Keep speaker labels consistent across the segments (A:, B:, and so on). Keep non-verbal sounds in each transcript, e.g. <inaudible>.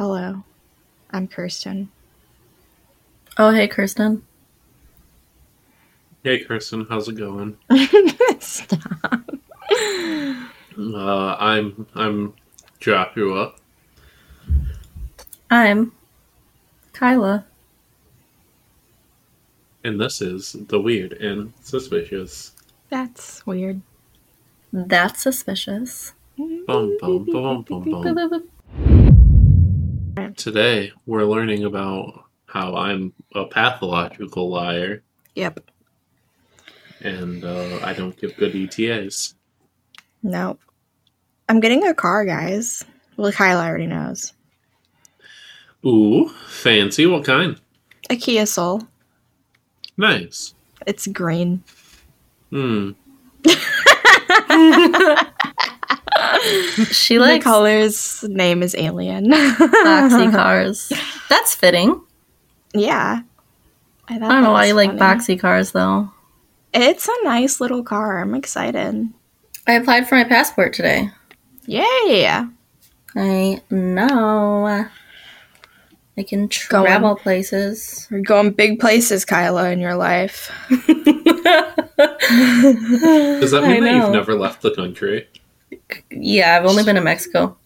A: Hello. I'm Kirsten.
B: Oh, hey, Kirsten.
C: Hey, Kirsten, how's it going? <laughs>
A: Stop.
C: Uh, I'm I'm Joshua.
B: I'm Kyla.
C: and this is the weird and suspicious.
A: That's weird.
B: That's suspicious.
C: Bum, bum, bum, bum, bum. Today we're learning about how I'm a pathological liar
A: Yep.
C: and uh, I don't give good ETAs.
A: Nope. I'm getting a car, guys. Well, Kyla already knows.
C: Ooh, fancy! What kind?
A: A Kia Soul.
C: Nice.
A: It's green.
C: Hmm. <laughs> <laughs> <laughs>
B: She
A: the
B: likes
A: color's name is Alien.
B: boxy <laughs> cars. That's fitting.
A: Yeah. I,
B: I don't know why
A: was
B: you like boxy cars, though.
A: It's a nice little car. I'm excited.
B: I applied for my passport today.
A: Yay!
B: I know. I can travel places.
A: You're going big places, Kyla, in your life. <laughs>
C: Does that
B: I
C: mean that
B: know.
C: you've never left the country?
B: Yeah, I've only been to Mexico.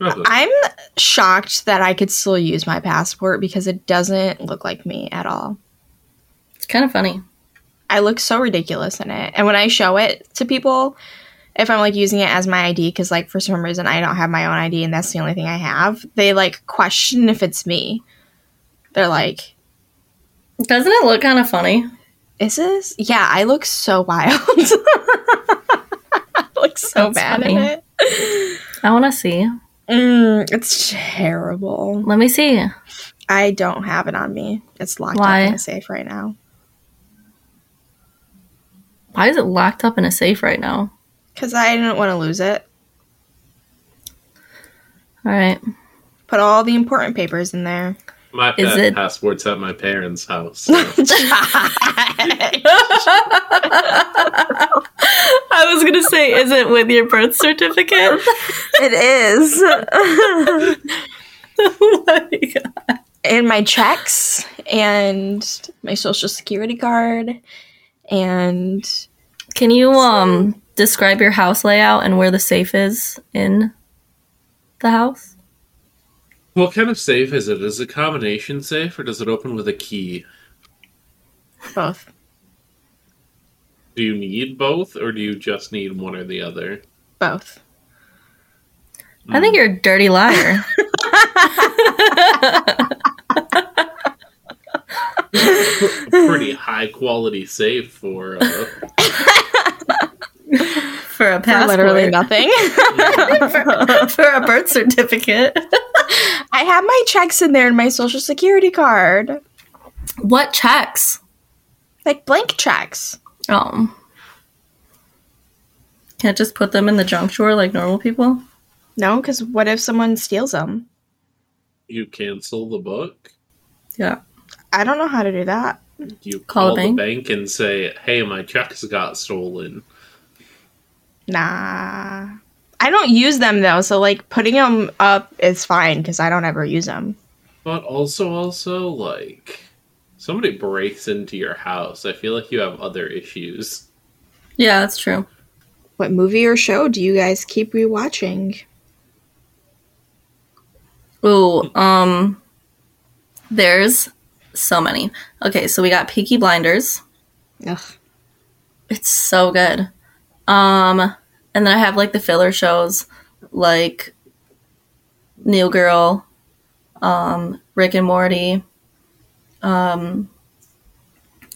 A: I'm shocked that I could still use my passport because it doesn't look like me at all.
B: It's kind of funny.
A: I look so ridiculous in it. And when I show it to people, if I'm like using it as my ID, because like for some reason I don't have my own ID and that's the only thing I have, they like question if it's me. They're like,
B: Doesn't it look kind of funny?
A: is this? Yeah, I look so <laughs> wild. I <laughs> look so bad
B: funny.
A: in it.
B: I want to see.
A: Mm, it's terrible.
B: Let me see.
A: I don't have it on me. It's locked
B: Why?
A: up in a safe right now.
B: Why is it locked up in a safe right now?
A: Because I didn't want to lose it.
B: All right.
A: Put all the important papers in there.
C: my
B: Is it-
C: passport's at my parents' house. so- <laughs> <laughs>
B: I was gonna say, is it with your birth certificate?
A: it is. <laughs>
B: oh my God.
A: and my checks and my social security card and
B: Can you um describe your house layout and where the safe is in the house?
C: what kind of safe is it? Is it a combination safe or does it open with a key?
A: Both.
C: Do you need both or do you just need one or the other?
A: Both.
B: I think you're a dirty liar. <laughs>
C: pretty high quality safe for uh,
B: for a
A: For
B: passport.
A: literally nothing.
B: for, <laughs> for a birth certificate.
A: I have my checks in there and my social security card.
B: what checks?
A: Like blank tracks.
B: Um can't just put them in the junk drawer like normal people?
A: No, because what if someone steals them?
C: you cancel the book.
B: Yeah.
A: I don't know how to do that.
C: You
B: Call
C: call,
B: the
C: the
B: bank?
C: bank and say, "Hey, my checks got stolen."
A: Nah. I don't use them though, so like putting them up is fine because I don't ever use them.
C: But also, also like somebody breaks into your house. I feel like you have other issues.
B: Yeah, that's true.
A: What movie or show do you guys keep rewatching?
B: Ooh, um there's so many. Okay, so we got Peaky Blinders.
A: Ugh.
B: It's so good. Um, and then I have like the filler shows like New Girl, um, Rick and Morty. Um,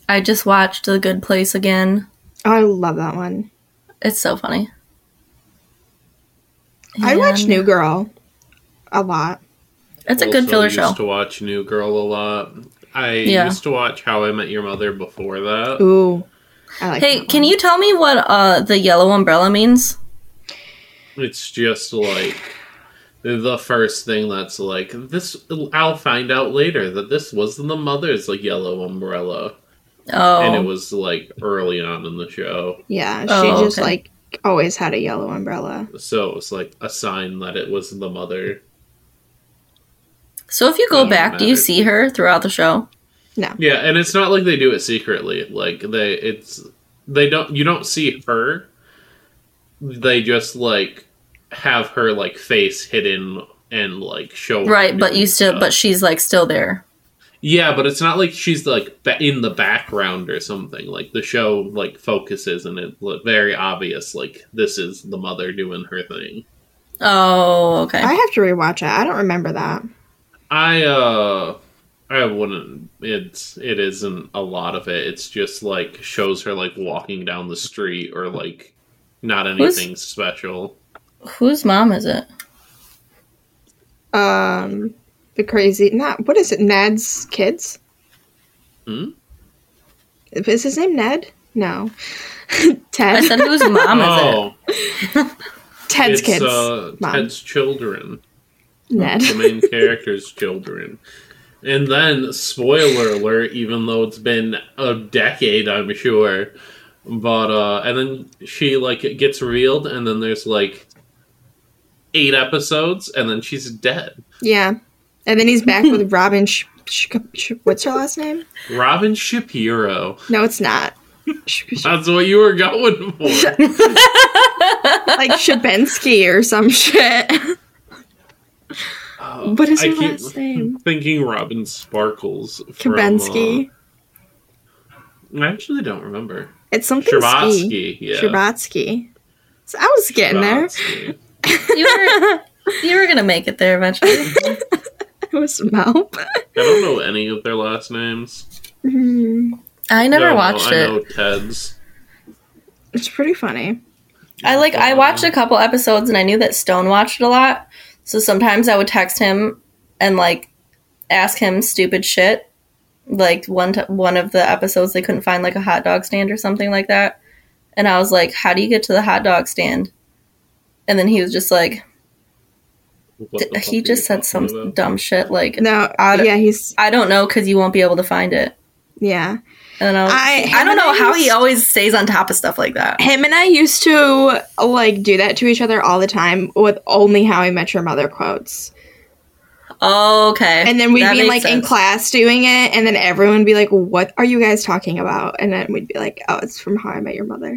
B: I just watched The Good Place again.
A: Oh, I love that one.
B: It's so funny.
A: I watch New Girl a lot.
B: It's a good
C: Also
B: filler
C: used
B: show.
C: to watch New Girl a lot. I
B: Yeah.
C: used to watch How I Met Your Mother before that.
A: Ooh. I like
B: Hey,
A: that
B: can you tell me what uh the yellow umbrella means?
C: It's just like the first thing that's like this. I'll find out later that this was the mother's like yellow umbrella,
B: Oh,
C: and it was like early on in the show.
A: Yeah, she
B: Oh,
A: just
B: okay.
A: like always had a yellow umbrella.
C: So it was like a sign that it was the mother.
B: So if you go
C: Doesn't
B: back, do you see her throughout the show? No.
C: Yeah, and it's not like they do it secretly. Like they, it's they don't. You don't see her. They just like have her like face hidden and like show.
B: Right, but you still,
C: stuff.
B: but she's like still there.
C: yeah, but it's not like she's like in the background or something. Like the show like focuses and it look very obvious. Like this is the mother doing her thing.
B: Oh, okay.
A: I have to rewatch it. I don't remember that.
C: I uh I wouldn't it's it isn't a lot of it. It's just like shows her like walking down the street or like not
B: Who's-
C: anything special.
B: Whose mom is it?
A: Um, the crazy not what is it? Ned's kids.
C: Hmm?
A: Is his name Ned? No, <laughs>
B: I
A: Ted.
B: said whose mom is it?
C: oh, <laughs>
A: Ted's
C: it's
A: kids.
C: uh
A: Mom.
C: Ted's children.
A: Ned.
C: The main <laughs> character's children. And then spoiler alert, even though it's been a decade, I'm sure. But uh and then she like gets revealed and then there's like eight episodes and then she's dead.
A: Yeah, and then he's back with <laughs> Robin. Sh- Sh- Sh- what's her last name?
C: Robin Shapiro.
A: No, it's not. <laughs> Sh- Sh-
C: That's what you were going for. <laughs>
A: like Shabensky or some shit.
C: Oh,
A: What is
C: I
A: her
C: keep
A: last name?
C: Thinking Robin Sparkles. From,
A: Kabensky.
C: uh, I actually don't remember.
A: It's something ski.
C: Sherbatsky. Yeah.
A: Sherbatsky. So I was getting there.
C: Sherbatsky.
B: You were you were gonna make it there eventually. <laughs>
A: It was Mel.
C: I don't know any of their last names.
A: Hmm.
B: I never
C: No, no,
B: watched
C: I
B: it.
C: know Ted's.
A: It's pretty funny.
B: I like I watched a couple episodes and I knew that Stone watched it a lot. So sometimes I would text him and like ask him stupid shit. Like one t- one of the episodes they couldn't find like a hot dog stand or something like that. And I was like, "How do you get to the hot dog stand?" And then he was just like
C: What the fuck
B: he just said some
C: about?
B: dumb shit like
A: No,
B: I-
A: yeah, he's
B: I don't know cuz you won't be able to find it.
A: yeah.
B: And I, was,
A: I-
B: I, don't know how he always stays on top of stuff like that.
A: Him and I used to like do that to each other all the time with only How I Met Your Mother quotes,
B: Okay.
A: and then we'd
B: That
A: be
B: makes
A: like in class doing it, and then everyone would be like, "What are you guys talking about?" And then we'd be like, "Oh, it's from How I Met Your Mother."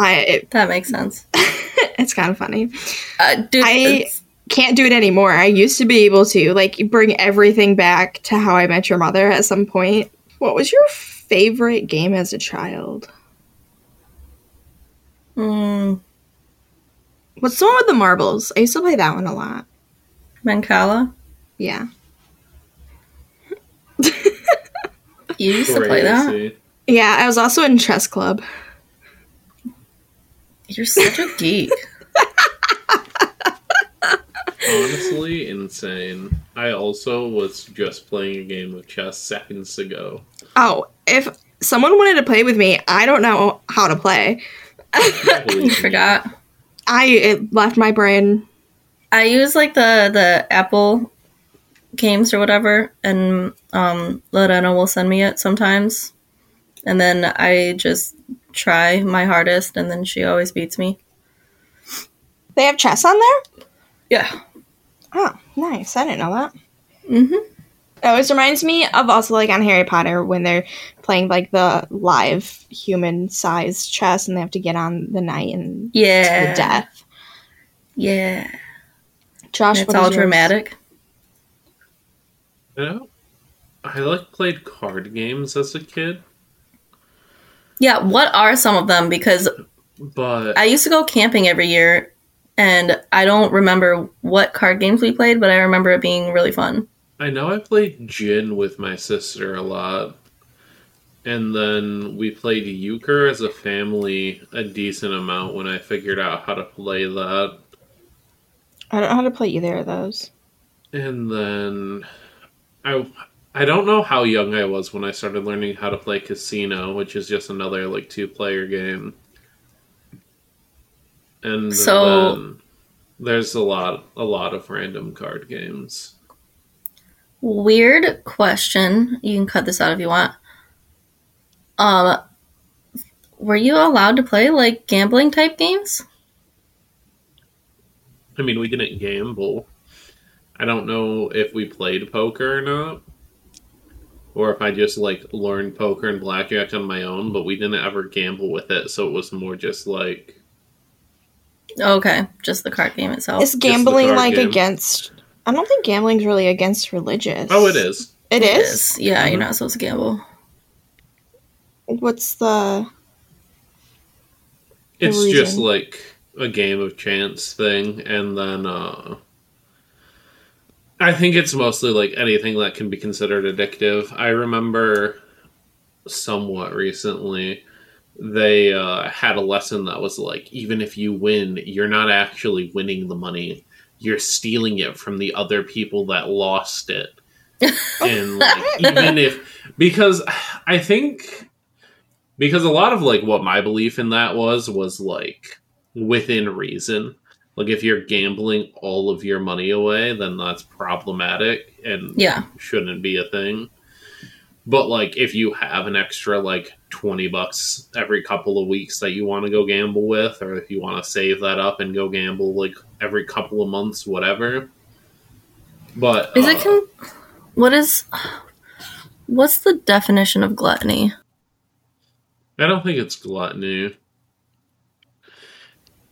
A: I it,
B: That makes sense. <laughs>
A: it's kind of funny.
B: Uh, dude,
A: I- can't do it anymore. I used to be able to like bring everything back to How I Met Your Mother at some point. What was your favorite game as a child?
B: mm,
A: What's the one with the marbles? I used to play that one a lot.
B: Mancala.
A: Yeah.
B: You used to play that?
A: Yeah, I was also in chess club.
B: You're such a geek.
C: Honestly, insane. I also was just playing a game of chess seconds ago.
A: Oh, if someone wanted to play with me, I don't know how to play. <laughs>
B: you forgot.
A: I it left my brain.
B: I use like the the Apple games or whatever, and um, Lorena will send me it sometimes, and then I just try my hardest, and then she always beats me.
A: They have chess on there?
B: Yeah.
A: Oh, nice. I didn't know that.
B: hmm
A: It always reminds me of also like on Harry Potter when they're playing like the live human sized chess and they have to get on the knight and yeah. to
B: Yeah.
A: the death.
B: Yeah.
A: Josh,
B: It's all
A: yours?
B: dramatic.
C: You know, I like played card games as a kid,
B: Yeah. What are some of them? Because
C: but
B: I used to go camping every year, and I don't remember what card games we played, but I remember it being really fun.
C: I know I played Gin with my sister a lot. And then we played Euchre as a family a decent amount when I figured out how to play that.
A: I don't know how to play either of those.
C: And then I I don't know how young I was when I started learning how to play Casino, which is just another like two player game. And
B: So-
C: there's a lot a lot of random card games.
B: Weird question. You can cut this out if you want. Um, were you allowed to play like gambling type games?
C: I mean, we didn't gamble. I don't know if we played poker or not, or if I just like learned poker and blackjack on my own. But we didn't ever gamble with it, so it was more just like
B: Okay, just the card game itself.
A: Is gambling like
C: game.
A: against? I don't think gambling's really against religious.
C: oh, it is.
A: It is.
B: Yeah, you're
C: Mhm.
B: not supposed to gamble.
A: What's the? The
C: It's just like a game of chance thing, and then uh I think it's mostly like anything that can be considered addictive. I remember somewhat recently they uh, had a lesson that was like even if you win, you're not actually winning the money. You're stealing it from the other people that lost it. <laughs> and like even if because I think because a lot of like what my belief in that was was like within reason. Like if you're gambling all of your money away, then that's problematic and
B: Yeah.
C: shouldn't be a thing. But like if you have an extra like 20 bucks every couple of weeks that you want to go gamble with or if you want to save that up and go gamble like every couple of months whatever. But
B: Is it
C: uh,
B: con- what is what's the definition of gluttony?
C: I don't think it's gluttony.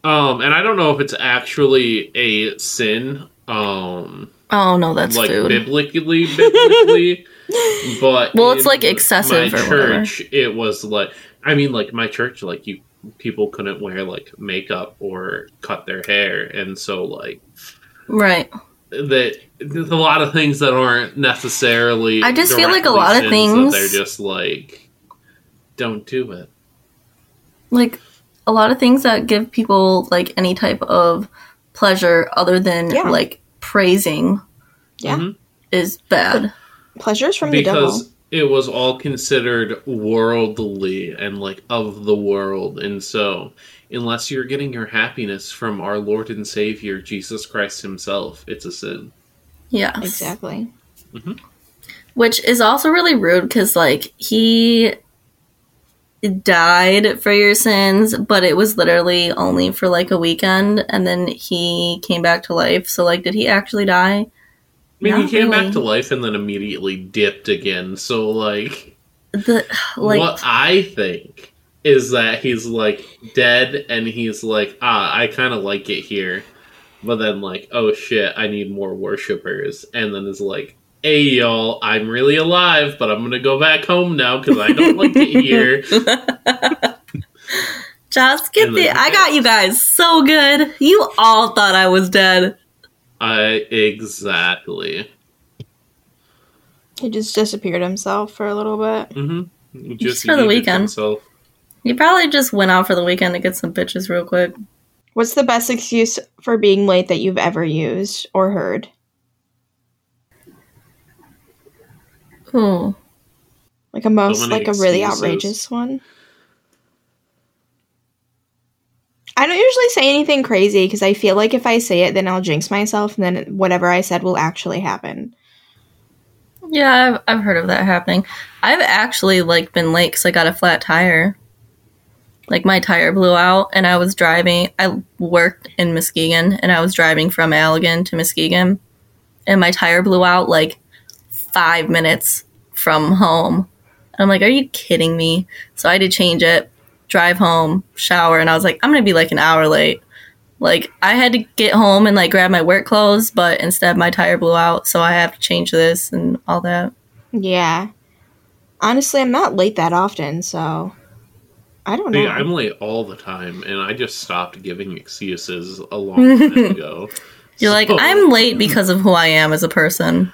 C: Um, and I don't know if it's actually a sin. Um,
B: Oh no, that's
C: like
B: food.
C: biblically, <laughs> biblically, but
B: Well, it's,
C: in
B: like, excessive
C: My
B: or whatever.
C: church, it was like, I mean, like my church, like you people couldn't wear like makeup or cut their hair, and so like
B: right.
C: that there's a lot of things that aren't necessarily.
B: I just feel like a lot of things-
C: they're just like, don't do it.
B: Like a lot of things that give people like any type of pleasure other than
A: Yeah.
B: like praising
A: Yeah.
C: Mhm.
B: is bad.
A: Pleasures from the devil.
C: because it was all considered worldly and like of the world and so unless you're getting your happiness from our lord and savior jesus christ himself it's a sin
B: Yeah.
A: Exactly.
B: Which is also really rude because, like, he died for your sins, but it was literally only for like a weekend and then he came back to life. So, like, did he actually die?
C: i mean
B: Not
C: he came
B: really.
C: back to life and then immediately dipped again so like,
B: The, like,
C: what i think is that he's like dead and he's like ah i kind of like it here but then like oh shit i need more worshippers and then is like hey y'all i'm really alive but i'm gonna go back home now because i don't like it here <laughs>
B: just get the. I got you guys so good. You all thought I was dead.
C: I exactly.
A: He just disappeared himself for a little bit.
C: Mm-hmm.
B: Just for the weekend.
C: Himself.
B: He probably just went out for the weekend to get some bitches real quick.
A: What's the best excuse for being late that you've ever used or heard?
B: Ooh.
A: Like a most,
C: many
A: like a really
C: excuses.
A: outrageous one. I don't usually say anything crazy because I feel like if I say it, then I'll jinx myself, and then whatever I said will actually happen.
B: Yeah, I've, I've heard of that happening. I've actually like been late because I got a flat tire. Like my tire blew out, and I was driving. I worked in Muskegon, and I was driving from Allegan to Muskegon, and my tire blew out like five minutes from home. I'm like, are you kidding me? So I had to change it, drive home, shower, and I was like, I'm gonna be like an hour late. Like I had to get home and like grab my work clothes, but instead my tire blew out, so I have to change this and all that.
A: Yeah. Honestly, I'm not late that often, so I don't know.
C: Yeah, I'm late all the time, and I just stopped giving excuses a long time <laughs> ago.
B: You're like, I'm late because of who I am as a person.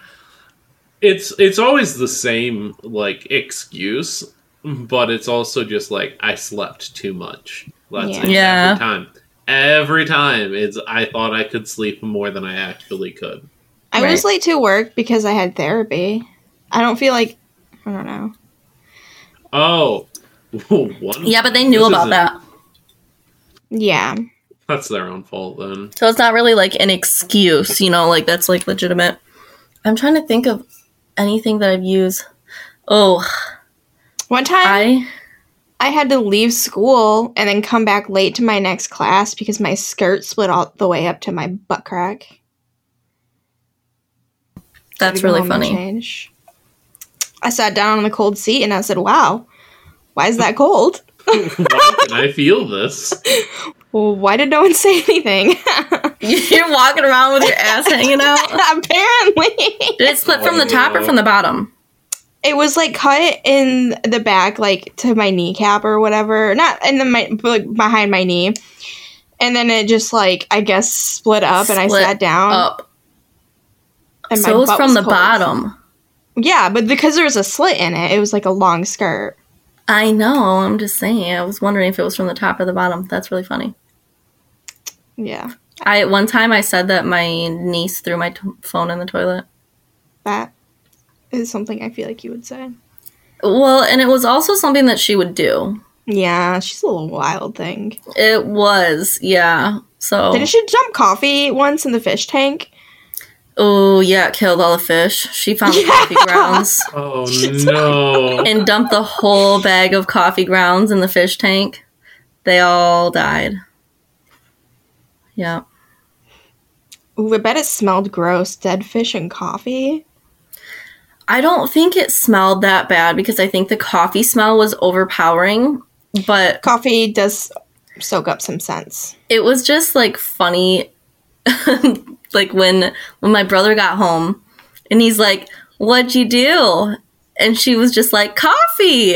C: It's it's always the same like excuse, but it's also just like I slept too much. That's
A: Yeah.
C: it
B: Yeah.
C: every time. Every time it's I thought I could sleep more than I actually could.
A: I was late to work because I had therapy. I don't feel like I don't know.
C: Oh, <laughs> one.
B: Yeah, but they knew about that.
A: Yeah.
C: That's their own fault then.
B: So it's not really like an excuse, you know, like that's like legitimate. I'm trying to think of anything that I've used. Oh,
A: One time I,
B: I
A: had to leave school and then come back late to my next class because my skirt split all the way up to my butt crack.
B: That's
A: Gotta go
B: really funny.
A: change. I sat down on the cold seat and I said, "Wow, why is that cold? <laughs>
C: Why can I feel this?
A: well, <laughs> why did no one say anything?" <laughs>
B: You're walking around with your ass hanging out. <laughs>
A: Apparently,
B: Did it split from the top or from the bottom?
A: it was like cut in the back, like to my kneecap or whatever. Not in the my like behind my knee, and then it just like I guess split up, and I sat down.
B: Up.
A: and
B: So it was from the
A: cold.
B: bottom.
A: Yeah, but because there was a slit in it, it was like a long skirt.
B: I know. I'm just saying. I was wondering if it was from the top or the bottom. That's really funny.
A: Yeah,
B: I one time I said that my niece threw my t- phone in the toilet.
A: that is something I feel like you would say.
B: Well, and it was also something that she would do.
A: Yeah, she's a little wild thing.
B: It was, yeah. So,
A: Didn't she dump coffee once in the fish tank?
B: oh yeah, it killed all the fish. She found the <laughs>
A: Yeah.
B: coffee grounds
C: Oh no!
B: and dumped the whole bag of coffee grounds in the fish tank. They all died. Yeah.
A: Ooh, I bet it smelled gross. Dead fish and coffee.
B: I don't think it smelled that bad because I think the coffee smell was overpowering, but
A: Coffee does soak up some scents.
B: it was just like funny <laughs> like when when my brother got home and he's like, "What'd you do?" And she was just like, "Coffee."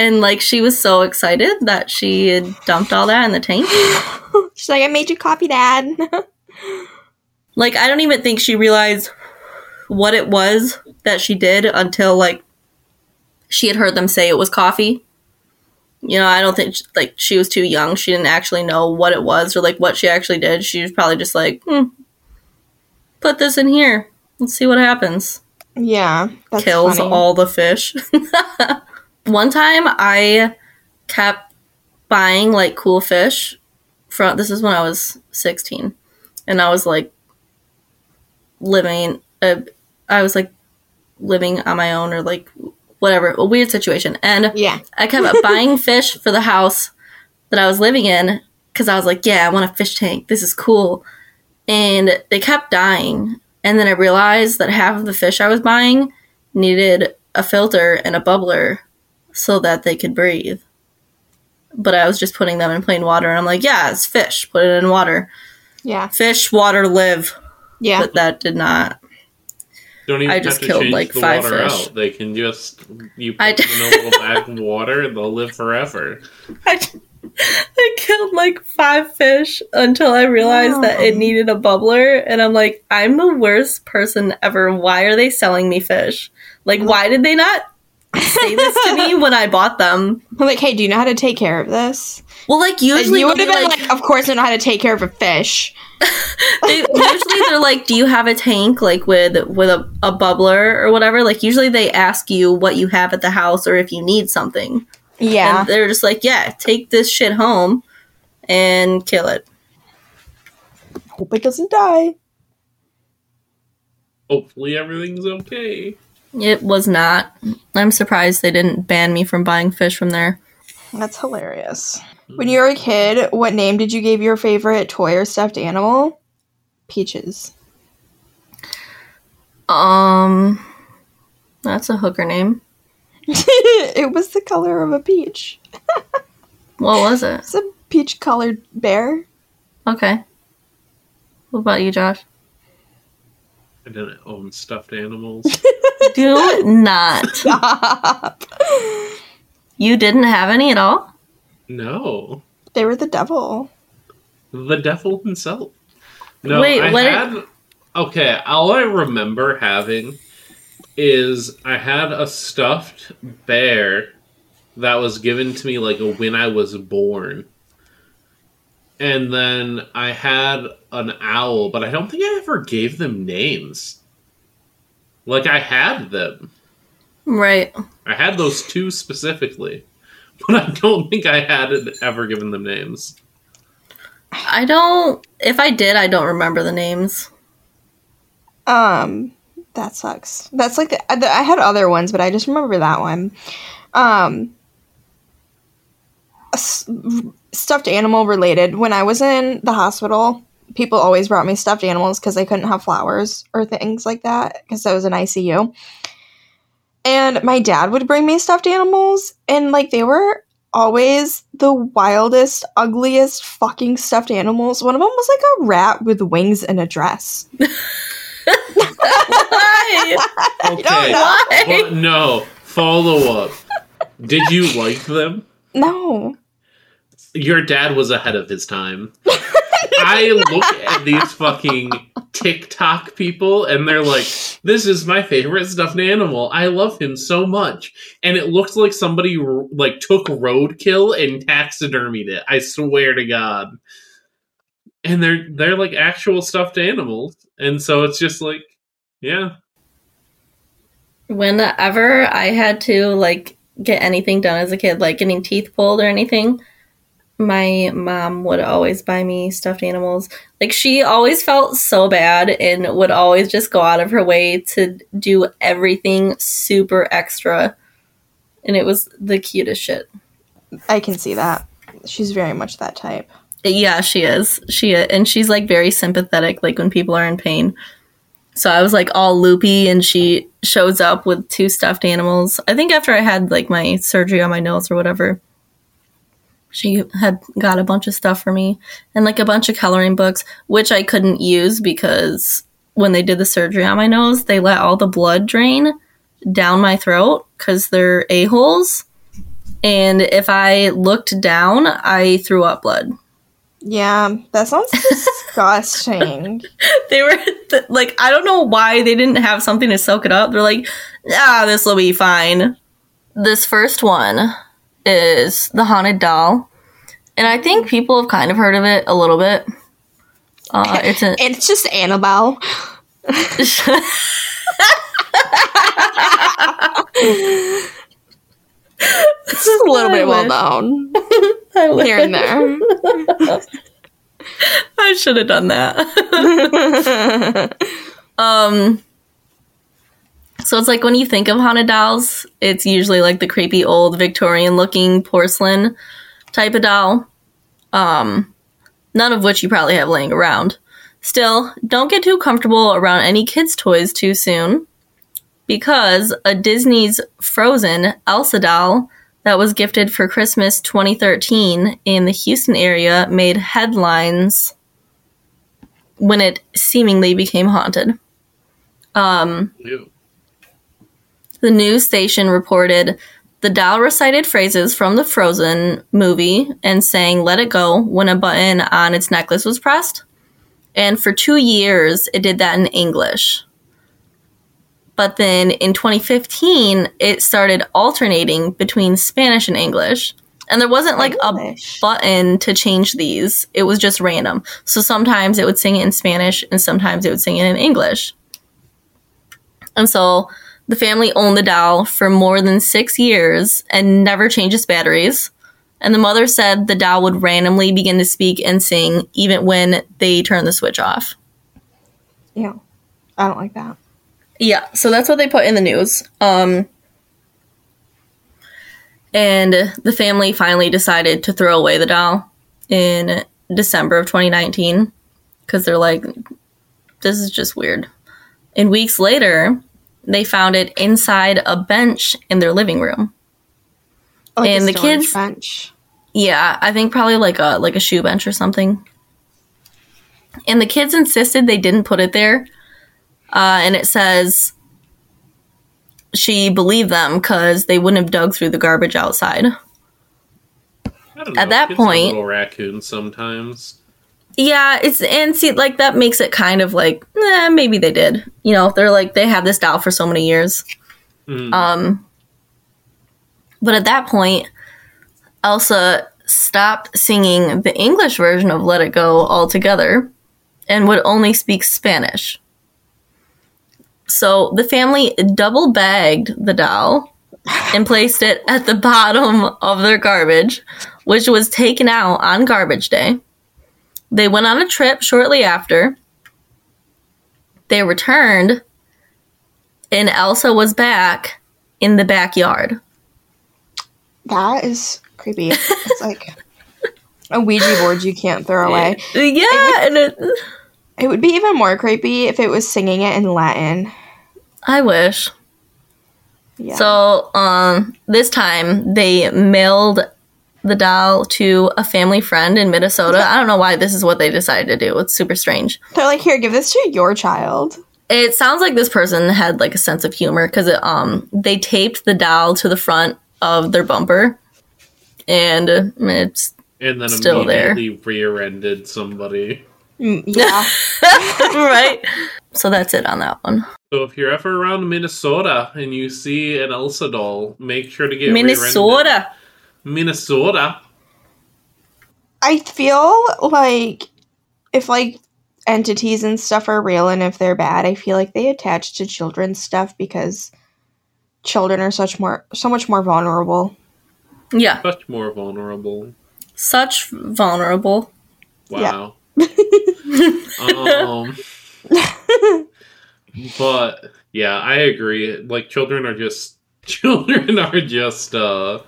B: And like she was so excited that she had dumped all that in the tank. <gasps>
A: She's like, I made you coffee, Dad. <laughs>
B: Like I don't even think she realized what it was that she did until like she had heard them say it was coffee. You know, I don't think like she was too young. She didn't actually know what it was or like what she actually did. She was probably just like, hmm, "Put this in here. Let's see what happens."
A: yeah, that's
B: Kills
A: funny.
B: all the fish. <laughs> One time, I kept buying like cool fish. From this is when I was sixteen, and I was like living. Uh, I was like living on my own or like whatever, a weird situation. And
A: Yeah,
B: I kept buying <laughs> fish for the house that I was living in because I was like, yeah, I want a fish tank. This is cool. And they kept dying. And then I realized that half of the fish I was buying needed a filter and a bubbler so that they could breathe. But I was just putting them in plain water. And I'm like, yeah, it's fish. Put it in water.
A: yeah,
B: Fish, water, live.
A: yeah.
B: But that did not.
C: Don't even
B: I
C: have
B: just
C: to
B: killed,
C: change
B: like,
C: the
B: five
C: water
B: fish.
C: out. They can just you put
B: I
C: them in a little bag of water and they'll live forever. <laughs>
B: I, I killed like five fish until I realized that it needed a bubbler, and I'm like, I'm the worst person ever. Why are they selling me fish? Like, why did they not say this to me when I bought them?
A: I'm like, hey, do you know how to take care of this?
B: Well, like
A: And
B: usually
A: you would have been
B: like,
A: like, of course I know how to take care of a fish. <laughs>
B: they, usually they're like, do you have a tank like with with a, a bubbler or whatever? Like usually they ask you what you have at the house or if you need something,
A: Yeah.
B: and they're just like, yeah, take this shit home and kill it.
A: Hope it doesn't die.
C: Hopefully everything's okay.
B: It was not. I'm surprised they didn't ban me from buying fish from there.
A: That's hilarious. When you were a kid, what name did you give your favorite toy or stuffed animal? Peaches.
B: Um, that's a hooker name. <laughs>
A: it was the color of a peach. <laughs>
B: What was it?
A: It's a peach colored bear.
B: Okay. What about you, Josh?
C: I didn't own stuffed animals. <laughs>
B: Do not. <laughs>
A: Stop.
B: You didn't have any at all?
C: no.
A: They were the devil.
C: The devil himself. No,
B: Wait,
C: I
B: what did-
C: had. Okay, all I remember having is I had a stuffed bear that was given to me like when I was born. And then I had an owl, but I don't think I ever gave them names. Like I had them.
B: Right.
C: I had those two specifically. <laughs> But I don't think I had ever given them names.
B: I don't. If I did, I don't remember the names.
A: Um, that sucks. That's like the, the I had other ones, but I just remember that one. Um, a s- stuffed animal related. When I was in the hospital, people always brought me stuffed animals because they couldn't have flowers or things like that because I was in ICU. And my dad would bring me stuffed animals, and like they were always the wildest, ugliest fucking stuffed animals. One of them was like a rat with wings and a dress. <laughs>
B: Why?
C: Okay,
B: Why?
C: but no follow up. Did you like them?
A: No.
C: Your dad was ahead of his time. <laughs> I look at these fucking TikTok people and they're like, this is my favorite stuffed animal. I love him so much. And it looks like somebody like took roadkill and taxidermied it. I swear to God. And they're they're like actual stuffed animals. And so it's just like, yeah.
B: Whenever I had to like get anything done as a kid, like getting teeth pulled or anything, my mom would always buy me stuffed animals. Like she always felt so bad and would always just go out of her way to do everything super extra. And it was the cutest shit.
A: I can see that. She's very much that type.
B: Yeah, she is. She and she's like very sympathetic like when people are in pain. So I was like all loopy and she shows up with two stuffed animals. I think after I had like my surgery on my nose or whatever she had got a bunch of stuff for me and like a bunch of coloring books, which I couldn't use because when they did the surgery on my nose, they let all the blood drain down my throat because they're a-holes. And if I looked down, I threw up blood.
A: Yeah, that sounds disgusting. <laughs>
B: they were th- like, I don't know why they didn't have something to soak it up. They're like, ah, this will be fine. This first one is the haunted doll, and I think people have kind of heard of it a little bit. Uh, it's a, <laughs>
A: it's just Annabelle. it's just a little bit well known <laughs> here and there. <laughs>
B: I should have done that. um, so it's like when you think of haunted dolls, it's usually like the creepy old Victorian looking porcelain type of doll. Um, none of which you probably have laying around. Still, don't get too comfortable around any kids' toys too soon because a Disney's Frozen Elsa doll that was gifted for Christmas 2013 in the Houston area made headlines when it seemingly became haunted. Um. The news station reported the doll recited phrases from the Frozen movie and sang Let It Go when a button on its necklace was pressed. And for two years, it did that in English. But then in 2015, it started alternating between Spanish and English. And there wasn't like a button to change these, it was just random. So sometimes it would sing it in Spanish and sometimes it would sing it in English. And so the family owned the doll for more than six years and never changed its batteries. And the mother said the doll would randomly begin to speak and sing even when they turned the switch off.
A: Yeah, I don't like that.
B: Yeah, so that's what they put in the news. Um, and the family finally decided to throw away the doll in December of 2019 because they're like, this is just weird. And weeks later, they found it inside a bench in their living room.
A: Like a
B: And the kids-
A: bench.
B: Yeah, I think probably like a like a shoe bench or something. And the kids insisted they didn't put it there. Uh, and it says she believed them because they wouldn't have dug through the garbage outside.
C: I don't
B: At that
C: kids are
B: point-
C: little raccoons sometimes.
B: Yeah, it's and see like that makes it kind of like eh, maybe they did. You know, they're like they have this doll for so many years.
C: Mm.
B: Um, but at that point, Elsa stopped singing the English version of Let It Go altogether and would only speak Spanish. So the family double bagged the doll and placed it at the <laughs> bottom of their garbage, which was taken out on garbage day. They went on a trip shortly after. They returned, and Elsa was back in the backyard.
A: That is creepy. It's like a Ouija board you can't throw away. <laughs>
B: Yeah, and it,
A: It would be even more creepy if it was singing it in Latin.
B: I wish.
A: Yeah.
B: So, um, this time they mailed the doll to a family friend in Minnesota. I don't know why this is what they decided to do. It's super strange.
A: They're like, here, give this to your child.
B: It sounds like this person had like a sense of humor because it um they taped the doll to the front of their bumper, and it's
C: And then
B: Still there.
C: immediately rear-ended somebody.
A: Mm, yeah. <laughs>
B: right. So that's it on that one.
C: So if you're ever around Minnesota and you see an Elsa doll, make sure to get rear-ended.
B: Minnesota.
C: Minnesota.
A: I feel like if like entities and stuff are real and if they're bad, I feel like they attach to children's stuff because children are such more so much more vulnerable.
B: Yeah,
C: Much more vulnerable.
B: such vulnerable.
C: Wow. <laughs> <laughs> um, but yeah, I agree. Like children are just <laughs> children are just uh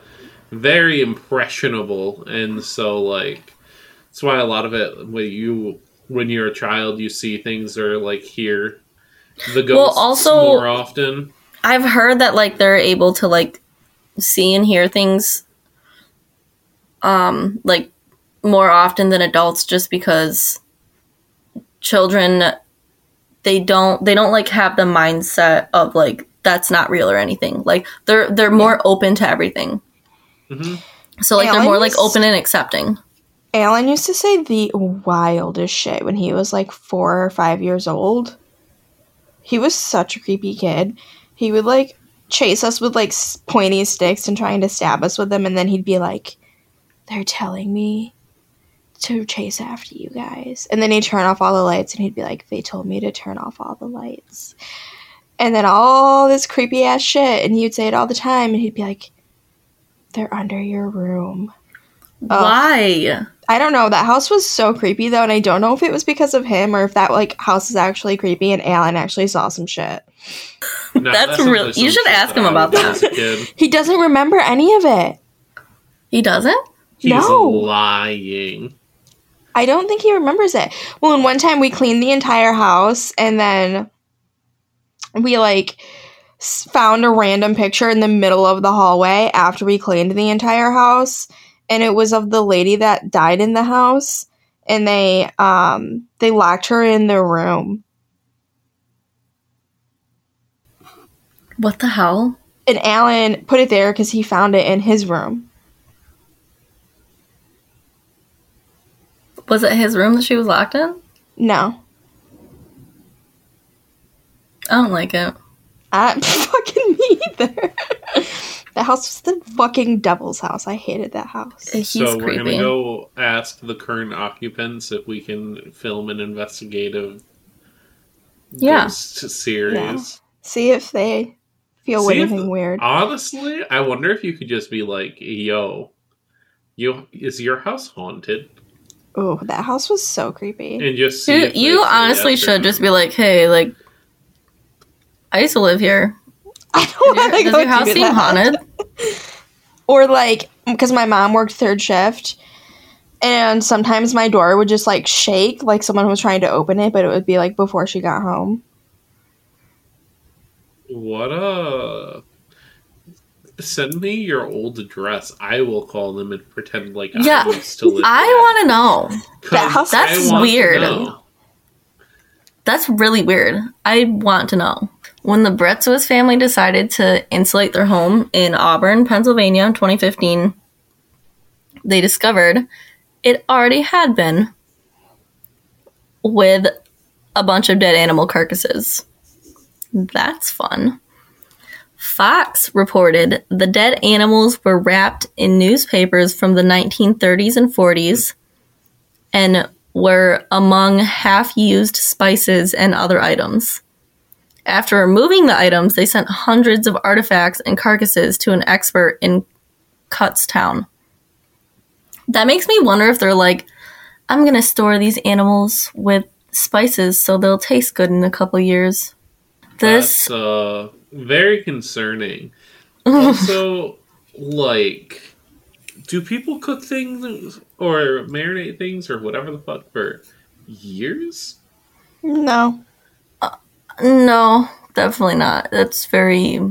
C: very impressionable and so like that's why a lot of it when you when you're a child you see things or like hear the ghosts
B: also-
C: more often.
B: I've heard that like they're able to like see and hear things um like more often than adults just because children they don't they don't like have the mindset of like that's not real or anything. Like they're they're more open to everything.
C: Hmm
B: So like they're more like open and accepting.
A: Alan used to say the wildest shit when he was like four or five years old. He was such a creepy kid. He would like chase us with like pointy sticks and trying to stab us with them, and then he'd be like, "They're telling me to chase after you guys," and then he'd turn off all the lights, and he'd be like, "They told me to turn off all the lights," and then all this creepy ass shit, and he'd say it all the time, and he'd be like, "They're under your room." Ugh.
B: Why?
A: I don't know. That house was so creepy though, and I don't know if it was because of him or if that like house is actually creepy and Alan actually saw some shit. <laughs>
C: No,
B: That's
C: some-
B: real- you should ask him about
C: did
B: that.
C: as a kid. <laughs>
A: He doesn't remember any of it.
B: He doesn't?
C: He's
A: No.
C: lying.
A: I don't think he remembers it. Well, and one time we cleaned the entire house and then we like s- found a random picture in the middle of the hallway after we cleaned the entire house and it was of the lady that died in the house and they um they locked her in the room
B: What the hell?
A: and Alan put it there cuz he found it in his room.
B: Was it his room that she was locked in?
A: No.
B: I don't like it.
A: I <laughs> fucking me either. that house was the fucking devil's house. I hated that house.
B: He's
C: so we're
B: creepy.
C: gonna go ask the current occupants if we can film an investigative
B: Yeah.
C: ghost series.
A: See if they feel
C: See if-
A: anything weird.
C: Honestly, I wonder if you could just be like, "Yo, you is your house haunted?"
A: Oh, that house was so creepy.
C: And just see
B: You, you honestly should just be like, hey, like, I used to live here.
A: I don't
B: Does
A: want to
B: your,
A: go
B: does your house
A: do
B: seem haunted? <laughs>
A: Or like, because my mom worked third shift, and sometimes my door would just like shake, like someone was trying to open it, but it would be like before she got home.
C: What a. Send me your old address. I will call them and pretend like
B: Yeah,
C: I used to live.
B: I want to know.
A: That house-
B: That's weird.
C: know.
B: That's really weird. I want to know. When the Bretzowitz family decided to insulate their home in Auburn, Pennsylvania in 2015, they discovered it already had been with a bunch of dead animal carcasses. That's fun. Fox reported the dead animals were wrapped in newspapers from the 1930s and 40s and were among half used spices and other items. After removing the items, they sent hundreds of artifacts and carcasses to an expert in Kutztown. That makes me wonder if they're like, I'm going to store these animals with spices so they'll taste good in a couple years. This
C: That's uh, very concerning. also, <laughs> like, do people cook things or marinate things or whatever the fuck for years?
A: No.
B: No, definitely not. That's very
C: Like,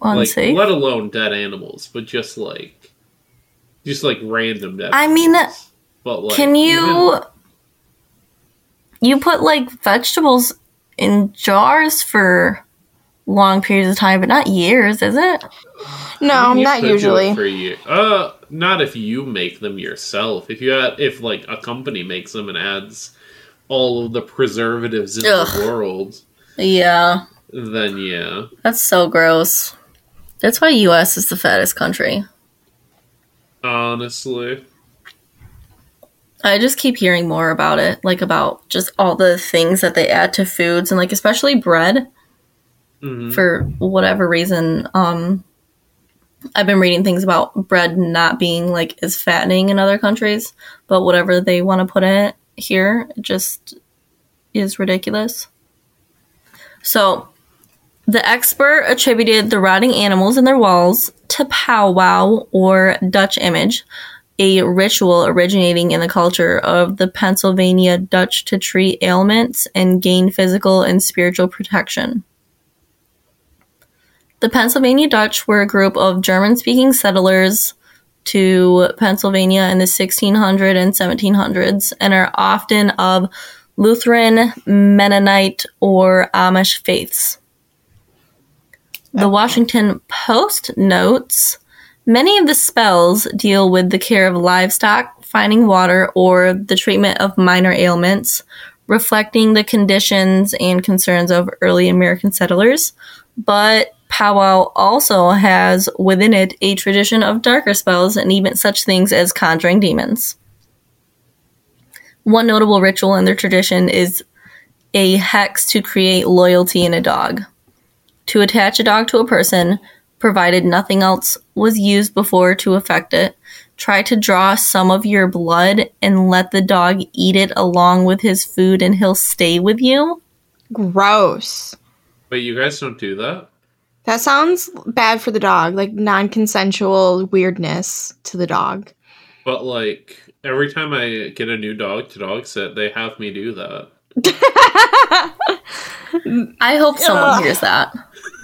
B: unsafe.
C: let alone dead animals, but just like, just like random dead.
B: I mean,
C: animals. but like,
B: Can you
C: even-
B: you put like vegetables in jars for long periods of time, but not years, is it?
A: No,
C: You
A: not
C: could do it
A: usually.
C: For you, uh, not if you make them yourself. If you had, if like a company makes them and adds all of the preservatives in
B: Ugh.
C: the world,
B: Yeah,
C: then yeah.
B: that's so gross. That's why US is the fattest country.
C: Honestly,
B: I just keep hearing more about it, like about just all the things that they add to foods and like especially bread
C: hmm
B: for whatever reason. Um I've been reading things about bread not being like as fattening in other countries, but whatever they want to put in it here just is ridiculous. So, the expert attributed the rotting animals in their walls to powwow or Dutch image, a ritual originating in the culture of the Pennsylvania Dutch to treat ailments and gain physical and spiritual protection. The Pennsylvania Dutch were a group of German speaking settlers to Pennsylvania in the 1600s and 1700s and are often of Lutheran, Mennonite, or Amish faiths. The Washington Post notes many of the spells deal with the care of livestock, finding water, or the treatment of minor ailments, reflecting the conditions and concerns of early American settlers. But powwow also has within it a tradition of darker spells and even such things as conjuring demons. One notable ritual in their tradition is a hex to create loyalty in a dog. To attach a dog to a person, provided nothing else was used before to affect it, try to draw some of your blood and let the dog eat it along with his food and he'll stay with you.
A: Gross.
C: but you guys don't do that.
A: That sounds bad for the dog, like non consensual weirdness to the dog.
C: But like every time I get a new dog to dog sit, they have me do that. <laughs>
B: I hope someone
A: Ugh.
B: hears that.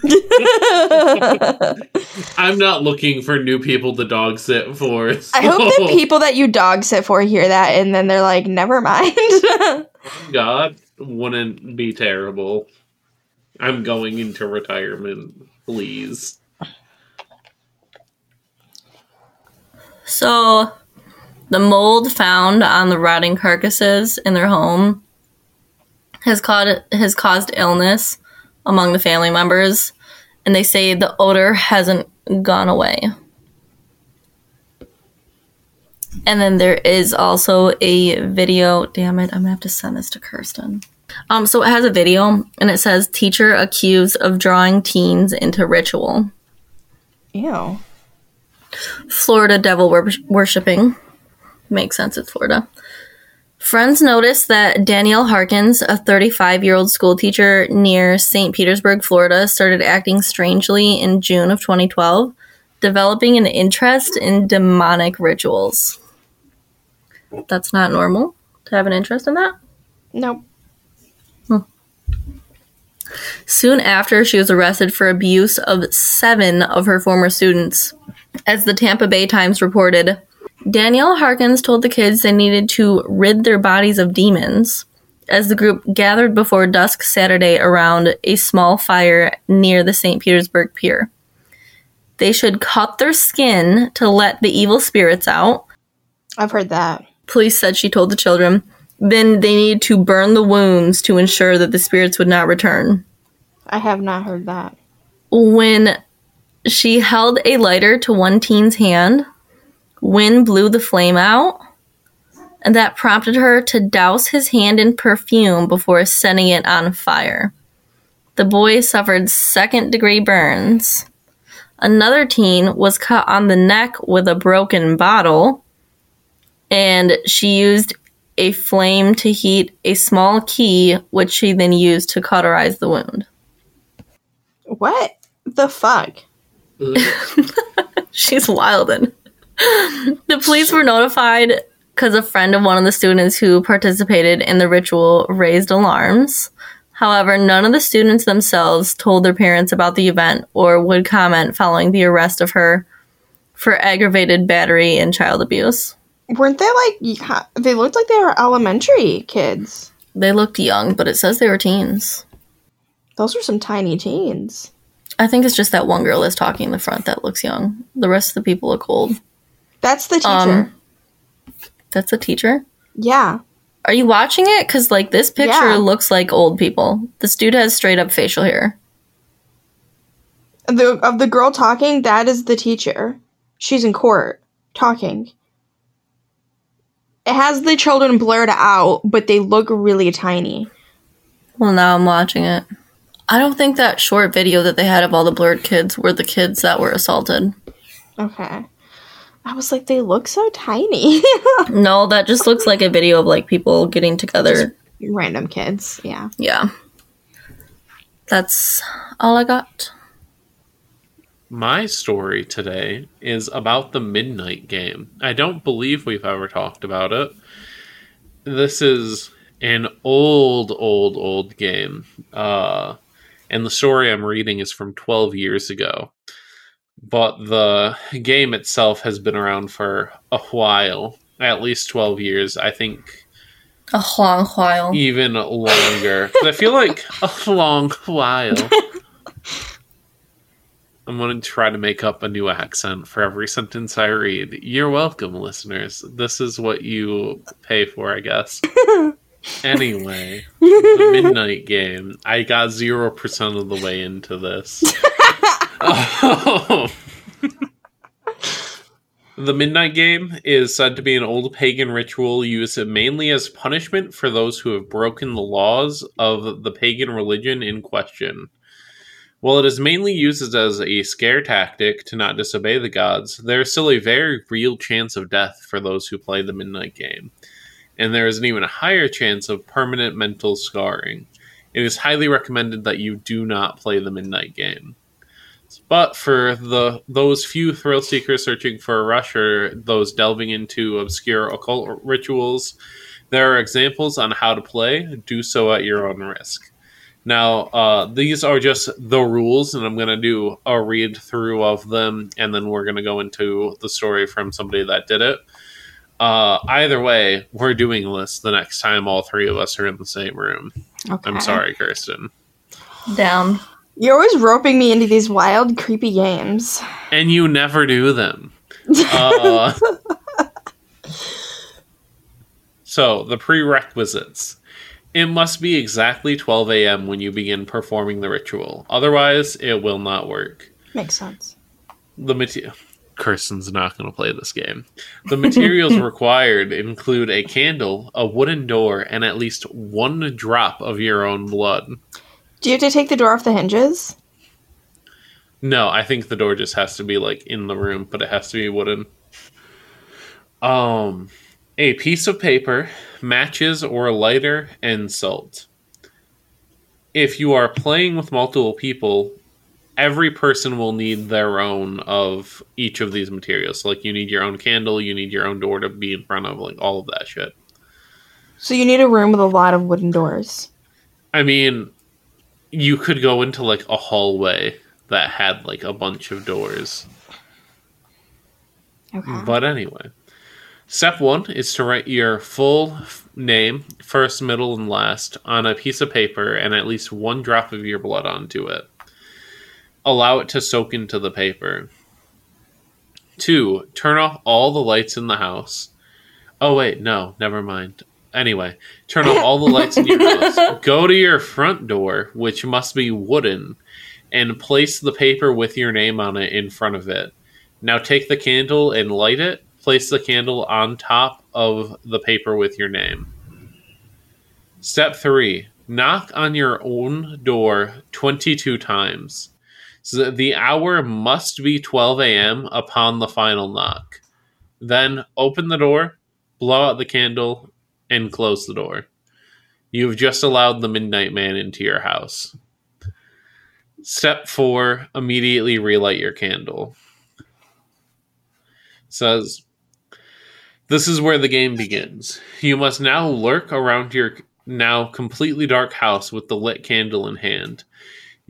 B: <laughs>
C: I'm not looking for new people to dog sit for.
A: I hope the <laughs> people that you dog sit for hear that and then they're like, never mind.
C: God wouldn't be terrible. I'm going into retirement, please.
B: So, the mold found on the rotting carcasses in their home has caused has caused illness among the family members, and they say the odor hasn't gone away. And then there is also a video. Damn it! I'm gonna have to send this to Kirsten. Um, so it has a video, and it says teacher accused of drawing teens into ritual.
A: Ew.
B: Florida devil wor- worshipping. Makes sense, it's Florida. Friends noticed that Danielle Harkins, a 35 year old school teacher near St. Petersburg, Florida, started acting strangely in June of 2012, developing an interest in demonic rituals. That's not normal to have an interest in that.
A: Nope.
B: Soon after, she was arrested for abuse of seven of her former students. As the Tampa Bay Times reported, Danielle Harkins told the kids they needed to rid their bodies of demons. As the group gathered before dusk Saturday around a small fire near the St. Petersburg Pier, they should cut their skin to let the evil spirits out.
A: I've heard that.
B: Police said she told the children. Then they needed to burn the wounds to ensure that the spirits would not return.
A: I have not heard that.
B: when she held a lighter to one teen's hand, wind blew the flame out, and that prompted her to douse his hand in perfume before setting it on fire. The boy suffered second degree burns. Another teen was cut on the neck with a broken bottle, and she used a flame to heat a small key, which she then used to cauterize the wound.
A: What the fuck? <laughs>
B: She's wildin'. the police were notified because a friend of one of the students who participated in the ritual raised alarms. However, none of the students themselves told their parents about the event or would comment following the arrest of her for aggravated battery and child abuse.
A: Weren't they like? They looked like they were elementary kids.
B: They looked young, but it says they were teens.
A: Those are some tiny teens.
B: I think it's just that one girl is talking in the front that looks young. The rest of the people look old.
A: That's the teacher.
B: Um, That's a teacher?
A: yeah.
B: Are you watching it? Because, like, this picture
A: Yeah.
B: looks like old people. This dude has straight up facial hair.
A: The of the girl talking, that is the teacher. She's in court talking. It has the children blurred out, but they look really tiny.
B: Well, now I'm watching it. I don't think that short video that they had of all the blurred kids were the kids that were assaulted.
A: Okay. I was like, they look so tiny. <laughs>
B: No, that just looks like a video of like people getting together.
A: Random kids, yeah.
B: Yeah. That's all I got.
C: My story today is about the Midnight Game. I don't believe we've ever talked about it. This is an old, old, old game. Uh, and the story I'm reading is from 12 years ago. But the game itself has been around for a while, at least 12 years. I think
B: A long while.
C: even longer. I feel like a long while. <laughs> I'm going to try to make up a new accent for every sentence I read. You're welcome, listeners. This is what you pay for, I guess. <laughs> anyway, the <laughs> Midnight Game. I got 0% of the way into this. Oh. <laughs> The Midnight Game is said to be an old pagan ritual used mainly as punishment for those who have broken the laws of the pagan religion in question. While it is mainly used as a scare tactic to not disobey the gods, there is still a very real chance of death for those who play the Midnight Game, and there is an even higher chance of permanent mental scarring. It is highly recommended that you do not play the Midnight Game. But for the those few thrill seekers searching for a rush or those delving into obscure occult rituals, there are examples on how to play. Do so at your own risk. Now, uh, these are just the rules, and I'm going to do a read through of them, and then we're going to go into the story from somebody that did it. Uh, either way, we're doing this the next time all three of us are in the same room.
A: Okay.
C: I'm sorry, Kirsten.
B: Down.
A: You're always roping me into these wild, creepy games.
C: and you never do them. Uh, <laughs> so, the prerequisites. It must be exactly 12 a.m. when you begin performing the ritual. Otherwise, it will not work.
A: Makes sense.
C: The material. Kirsten's not going to play this game. The materials <laughs> required include a candle, a wooden door, and at least one drop of your own blood.
A: Do you have to take the door off the hinges?
C: No, I think the door just has to be like in the room, but it has to be wooden. Um, a piece of paper, matches or a lighter, and salt. If you are playing with multiple people, every person will need their own of each of these materials. So, like you need your own candle, you need your own door to be in front of, like all of that shit.
A: So you need a room with a lot of wooden doors.
C: I mean, you could go into like a hallway that had like a bunch of doors.
A: Okay.
C: But anyway, step one is to write your full f- name, first, middle, and last, on a piece of paper and at least one drop of your blood onto it. Allow it to soak into the paper. Two, turn off all the lights in the house. Oh, wait, no, never mind. Anyway, turn off all the lights in your <laughs> house. Go to your front door, which must be wooden, and place the paper with your name on it in front of it. Now take the candle and light it. Place the candle on top of the paper with your name. Step three knock on your own door 22 times. So the hour must be 12 a.m. upon the final knock. Then open the door, blow out the candle, and close the door. You've just allowed the Midnight Man into your house. Step four immediately relight your candle. says this is where the game begins. You must now lurk around your now completely dark house with the lit candle in hand.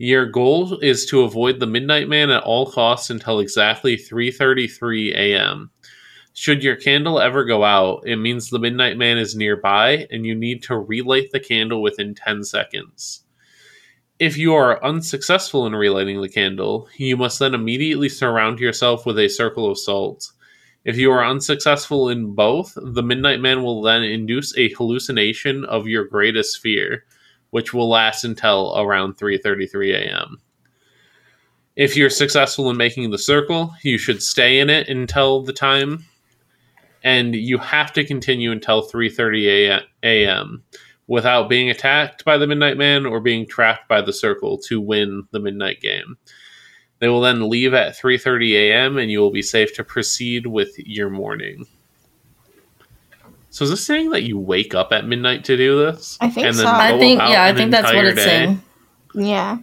C: Your goal is to avoid the Midnight Man at all costs until exactly 3:33 a.m. Should your candle ever go out, it means the Midnight Man is nearby and you need to relight the candle within 10 seconds. If you are unsuccessful in relighting the candle, you must then immediately surround yourself with a circle of salt. If you are unsuccessful in both, the Midnight Man will then induce a hallucination of your greatest fear, which will last until around 3:33 a.m. If you're successful in making the circle, you should stay in it until the time and you have to continue until 3:30 a.m. without being attacked by the Midnight Man or being trapped by the circle to win the midnight game. They will then leave at 3:30 a.m. and you will be safe to proceed with your morning. So is this saying that you wake up at midnight to do this?
A: I think
C: and
A: so.
B: I think yeah, I think that's what it's
C: day?
B: saying.
A: Yeah.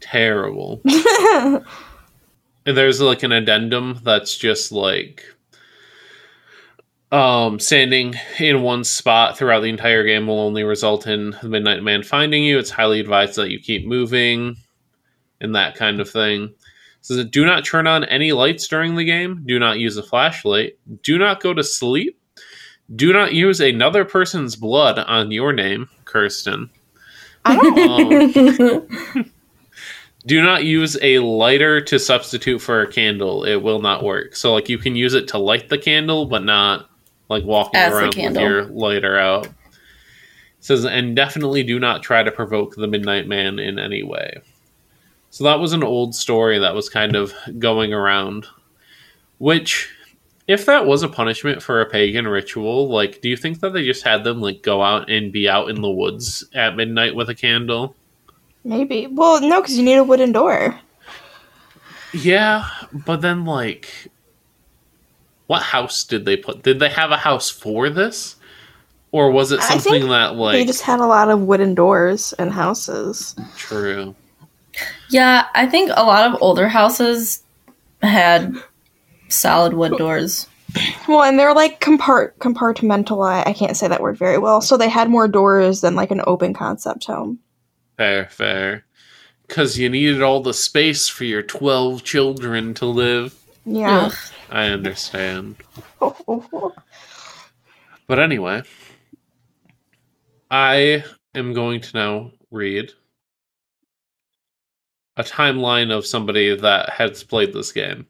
C: Terrible. <laughs> And there's like an addendum that's just like um standing in one spot throughout the entire game will only result in the midnight man finding you it's highly advised that you keep moving and that kind of thing says that do not turn on any lights during the game do not use a flashlight do not go to sleep do not use another person's blood on your name kirsten
A: don't
C: um, <laughs> do not use a lighter to substitute for a candle. It will not work. So like you can use it to light the candle, but not like walking
B: As
C: around with your lighter out. It says and definitely do not try to provoke the Midnight Man in any way. So that was an old story that was kind of going around. Which if that was a punishment for a pagan ritual, like do you think that they just had them like go out and be out in the woods at midnight with a candle?
A: maybe. Well, no, because you need a wooden door.
C: Yeah, but then like what house did they put? Did they have a house for this? Or was it
A: I
C: something
A: think
C: that
A: they
C: like
A: just had a lot of wooden doors and houses.
C: true?
B: Yeah, I think a lot of older houses had solid wood doors.
A: Well, and they're like compart compartmentalized. I can't say that word very well. So they had more doors than like an open concept home.
C: Fair, fair. Cause you needed all the space for your twelve children to live.
A: Yeah.
B: Ugh.
C: I understand. <laughs> But anyway, I am going to now read a timeline of somebody that has played this game.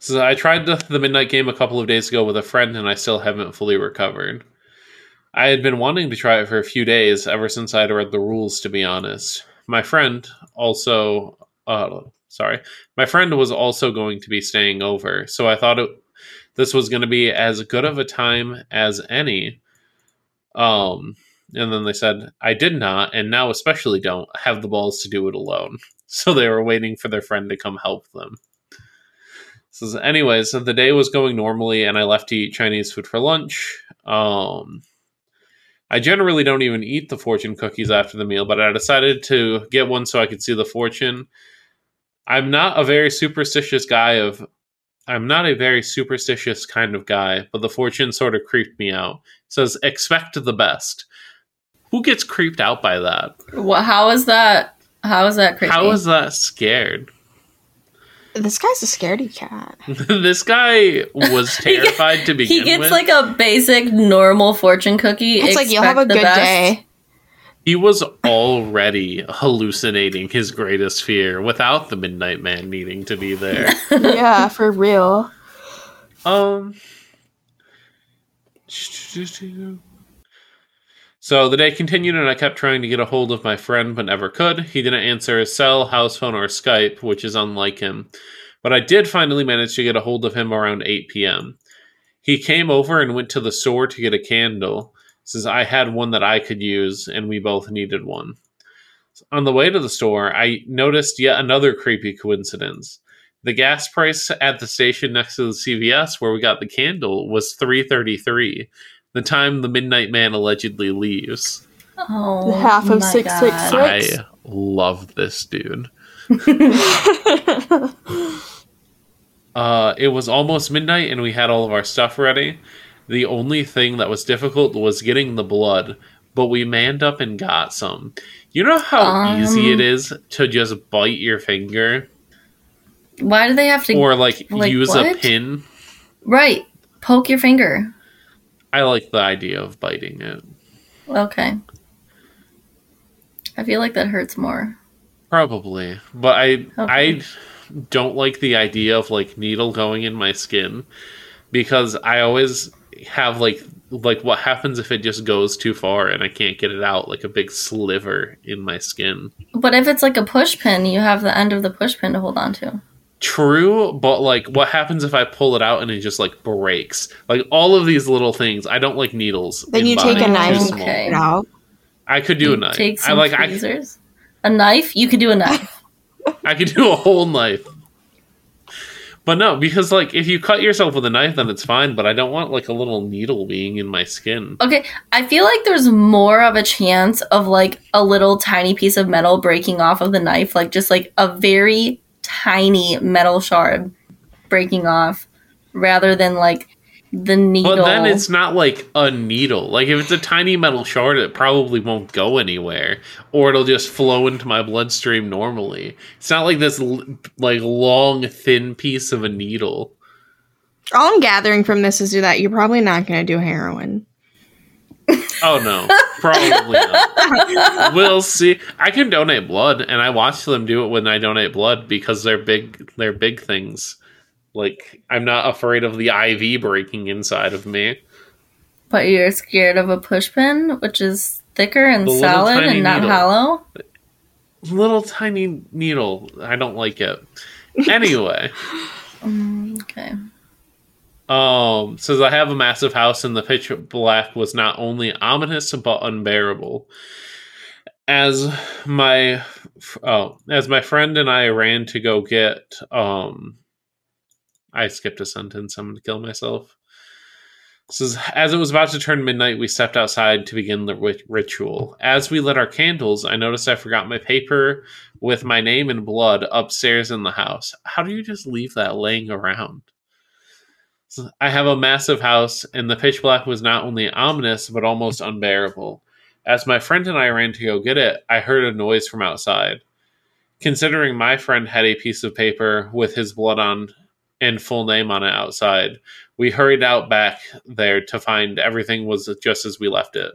C: So I tried the, the midnight game a couple of days ago with a friend, and I still haven't fully recovered. I had been wanting to try it for a few days ever since I'd read the rules. To be honest, my friend also, uh, sorry, my friend was also going to be staying over, so I thought it this was going to be as good of a time as any. Um, and then they said, I did not, and now especially don't have the balls to do it alone. <laughs> So they were waiting for their friend to come help them. So, anyways, so the day was going normally, and I left to eat Chinese food for lunch. Um, I generally don't even eat the fortune cookies after the meal, but I decided to get one so I could see the fortune. I'm not a very superstitious guy of I'm not a very superstitious kind of guy, but the fortune sort of creeped me out. It says expect the best. Who gets creeped out by that?
B: What? How is that? How is that creepy?
C: How is that scared?
A: This guy's a scaredy cat.
C: this guy was terrified to begin with.
B: he gets
C: with.
B: like a basic normal fortune cookie.
A: It's like you'll have a good
B: best.
A: day.
C: he was already hallucinating his greatest fear without the Midnight Man needing to be there.
A: yeah, for real.
C: Um. So the day continued, and I kept trying to get a hold of my friend, but never could. He didn't answer his cell, house phone, or Skype, which is unlike him. But I did finally manage to get a hold of him around 8 p.m. He came over and went to the store to get a candle, since I had one that I could use, and we both needed one. On the way to the store, I noticed yet another creepy coincidence. The gas price at the station next to the CVS where we got the candle was 333. The time the Midnight Man allegedly leaves.
B: Oh,
A: Half of
B: my
A: 666.
B: God.
A: Six.
C: I love this dude. <laughs> uh, it was almost midnight and we had all of our stuff ready. The only thing that was difficult was getting the blood, but we manned up and got some. You know how
B: Um,
C: easy it is to just bite your finger
B: Why do they have to?
C: or like,
B: like,
C: use a pin?
B: right, poke your finger.
C: I like the idea of biting it.
B: Okay. I feel like that hurts more.
C: Probably, but I
B: Okay.
C: I don't like the idea of like needle going in my skin because I always have like like what happens if it just goes too far and I can't get it out like a big sliver in my skin.
B: But if it's like a push pin, you have the end of the push pin to hold on to.
C: True, but like what happens if I pull it out and it just like breaks? Like all of these little things. I don't like needles.
A: Then you take a knife
C: Too
A: and
C: small.
B: Okay.
A: Out.
C: I could do a knife.
B: Take
C: I
B: some
C: like I,
B: tweezers. A knife? You could do a knife. <laughs> <laughs>
C: I could do a whole knife. But no, because like if you cut yourself with a knife, then it's fine. But I don't want like a little needle being in my skin.
B: Okay, I feel like there's more of a chance of like a little tiny piece of metal breaking off of the knife, like just like a very tiny metal shard breaking off, rather than like the needle.
C: But then it's not like a needle. Like if it's a tiny metal shard, it probably won't go anywhere, or it'll just flow into my bloodstream normally. It's not like this like long thin piece of a needle.
A: All I'm gathering from this is that you're probably not going to do heroin.
C: Oh no, probably not. <laughs> we'll see. I can donate blood, and I watch them do it when I donate blood because they're big. They're big things. Like I'm not afraid of the IV breaking inside of me.
B: but you're scared of a push pin, which is thicker and
C: The
B: solid and not
C: needle.
B: hollow.
C: Little tiny needle. I don't like it. Anyway, <laughs>
B: Mm, okay.
C: Um, says I have a massive house, and the pitch black was not only ominous but unbearable. As my oh, as my friend and I ran to go get um, I skipped a sentence. I'm gonna kill myself. Says as it was about to turn midnight, we stepped outside to begin the rit- ritual. As we lit our candles, I noticed I forgot my paper with my name in blood upstairs in the house. How do you just leave that laying around? I have a massive house, and the pitch black was not only ominous but almost unbearable. As my friend and I ran to go get it, I heard a noise from outside. Considering my friend had a piece of paper with his blood on and full name on it outside, we hurried out back there to find everything was just as we left it.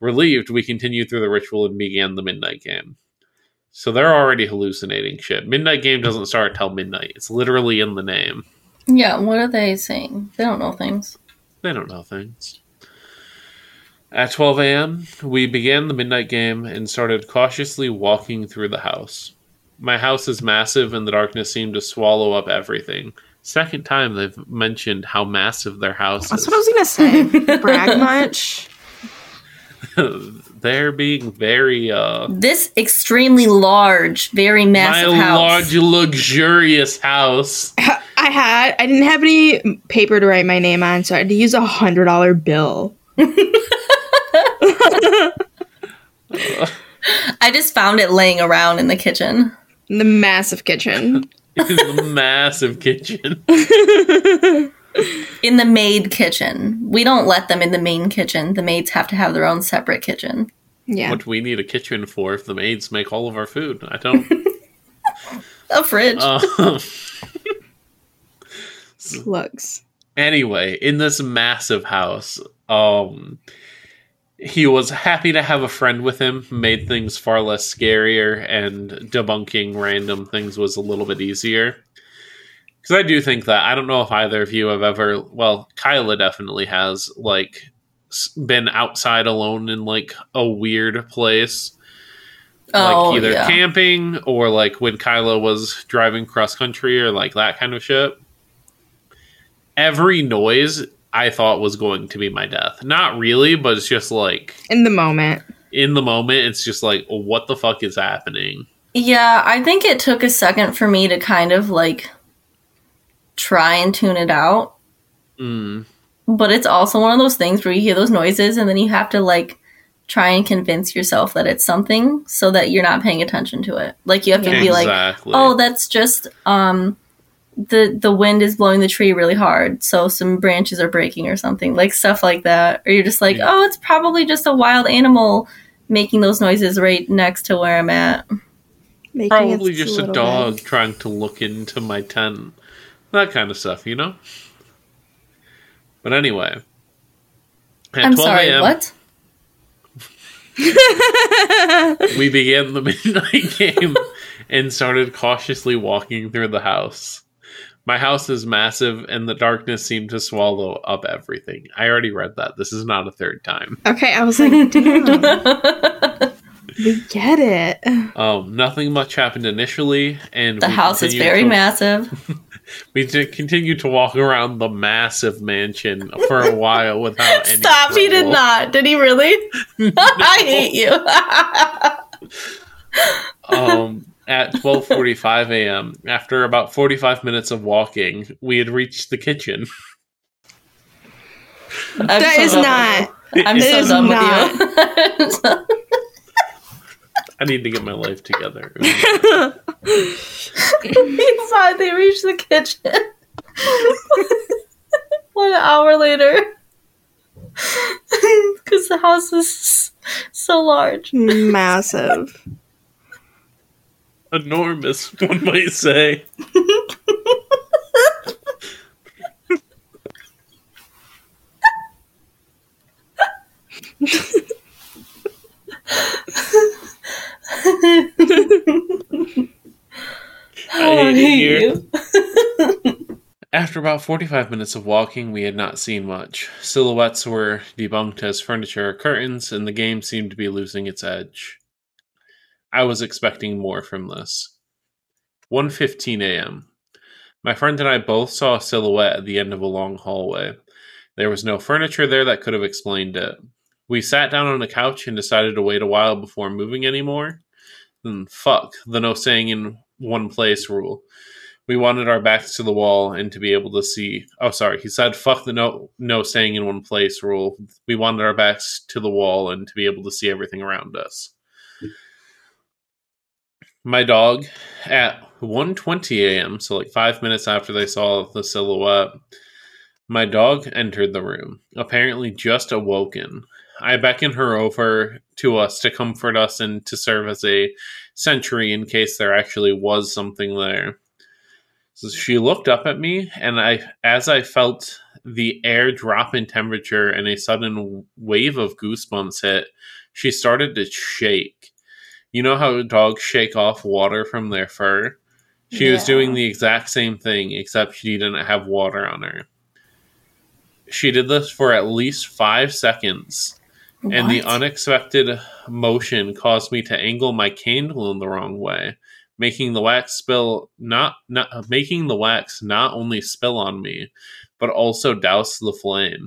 C: Relieved, we continued through the ritual and began the midnight game. So they're already hallucinating shit. Midnight game doesn't start till midnight. It's literally in the name.
B: Yeah, what are they saying? They don't know things.
C: They don't know things. At 12 a.m., we began the midnight game and started cautiously walking through the house. My house is massive, and the darkness seemed to swallow up everything. Second time they've mentioned how massive their house
A: That's
C: is.
A: what I was going to say. <laughs> Brag much? <laughs>
C: They're being very, uh,
B: This extremely large, very
C: my
B: massive house.
C: large, luxurious house. <laughs>
A: I had, I didn't have any paper to write my name on, so I had to use a hundred dollar bill. <laughs>
B: I just found it laying around in the kitchen.
A: in the massive kitchen.
C: It's a massive kitchen.
B: In the maid kitchen. We don't let them in the main kitchen. The maids have to have their own separate kitchen.
A: Yeah.
C: What do we need a kitchen for if the maids make all of our food? I don't. <laughs>
B: A fridge.
C: um, <laughs>
A: Slugs.
C: anyway, in this massive house, um, he was happy to have a friend with him. Made things far less scarier, and debunking random things was a little bit easier. Because I do think that I don't know if either of you have ever. Well, Kyla definitely has like been outside alone in like a weird place
B: oh,
C: like either
B: yeah.
C: camping or like when Kyla was driving cross country or like that kind of shit. Every noise I thought was going to be my death. Not really, but it's just like
A: In the moment.
C: in the moment, it's just like, what the fuck is happening?
B: Yeah, I think it took a second for me to kind of like try and tune it out.
C: Mm.
B: But it's also one of those things where you hear those noises and then you have to like try and convince yourself that it's something so that you're not paying attention to it. Like you have to be like, oh, that's just um the the wind is blowing the tree really hard, so some branches are breaking or something, like stuff like that. Or you're just like,
C: Yeah.
B: oh, it's probably just a wild animal making those noises right next to where I'm at.
A: Making
C: Probably just a dog
A: bed.
C: trying to look into my tent. That kind of stuff, you know? But anyway. At
B: I'm
C: 12
B: sorry,
C: a.m.,
B: what? <laughs>
C: we began the midnight game and started cautiously walking through the house. My house is massive, and the darkness seemed to swallow up everything. I already read that. This is not a third time.
A: Okay, I was like, damn, <laughs> we get it.
C: Um, nothing much happened initially, and
B: the house is very
C: to-
B: massive. <laughs>
C: We did continue to walk around the massive mansion for a while without <laughs> any.
B: Stop, he did not. Did he really? <laughs> I hate you.
C: um, at 12:45 a.m. After about 45 minutes of walking, we had reached the kitchen.
B: I'm
A: That
B: so
A: is not.
B: I'm
A: It
B: so
A: is
B: done
A: not.
B: with you.
C: I need to get my life together. <laughs>
B: Inside, they reach the kitchen. One hour later. Because the house is so large.
A: Massive.
C: Enormous, one might say. <laughs> <laughs> I hate here. After about 45 minutes of walking, we had not seen much. Silhouettes were debunked as furniture or curtains, and the game seemed to be losing its edge. I was expecting more from this. 1:15 a.m. My friend and I both saw a silhouette at the end of a long hallway. There was no furniture there that could have explained it. We sat down on a couch and decided to wait a while before moving anymore. Then fuck the no staying in one place rule. We wanted our backs to the wall and to be able to see. Oh, sorry. He said, "Fuck the no no staying in one place rule." We wanted our backs to the wall and to be able to see everything around us. My dog, at 1:20 a.m., so like five minutes after they saw the silhouette, my dog entered the room, apparently just awoken. I beckoned her over to us to comfort us and to serve as a sentry in case there actually was something there. So she looked up at me, and I, as I felt the air drop in temperature and a sudden wave of goosebumps hit, she started to shake. You know how dogs shake off water from their fur? She was doing the exact same thing, except she didn't have water on her. She did this for at least five seconds, and the unexpected motion caused me to angle my candle in the wrong way, making the wax spill not not making the wax not only spill on me, but also douse the flame.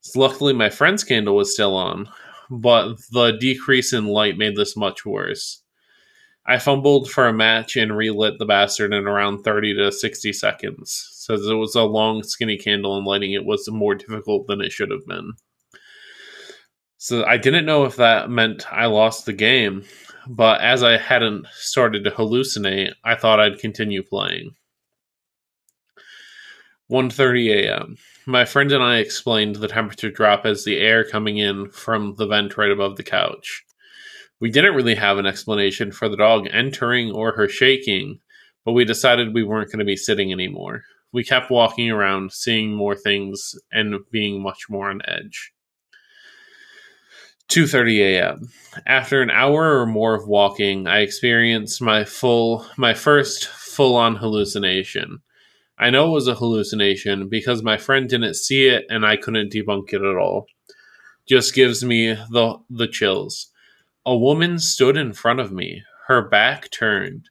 C: So luckily, my friend's candle was still on, but the decrease in light made this much worse. I fumbled for a match and relit the bastard in around 30 to 60 seconds. So it was a long, skinny candle, and lighting it was more difficult than it should have been. So I didn't know if that meant I lost the game, but as I hadn't started to hallucinate, I thought I'd continue playing. 1:30 a.m. My friend and I explained the temperature drop as the air coming in from the vent right above the couch. We didn't really have an explanation for the dog entering or her shaking, but we decided we weren't going to be sitting anymore. We kept walking around, seeing more things and being much more on edge. 2:30 a.m. After an hour or more of walking, I experienced my full my first full-on hallucination. I know it was a hallucination because my friend didn't see it and I couldn't debunk it at all. Just gives me the the chills. A woman stood in front of me, her back turned.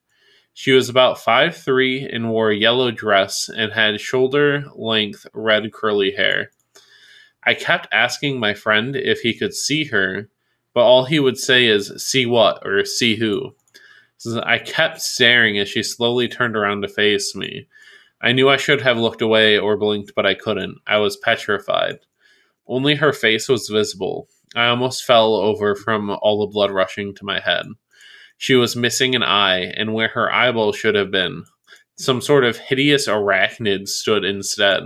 C: She was about five three and wore a yellow dress and had shoulder length red curly hair. I kept asking my friend if he could see her, but all he would say is, See what? or See who? So I kept staring as she slowly turned around to face me. I knew I should have looked away or blinked, but I couldn't. I was petrified. Only her face was visible. I almost fell over from all the blood rushing to my head. She was missing an eye, and where her eyeball should have been, Some sort of hideous arachnid stood instead.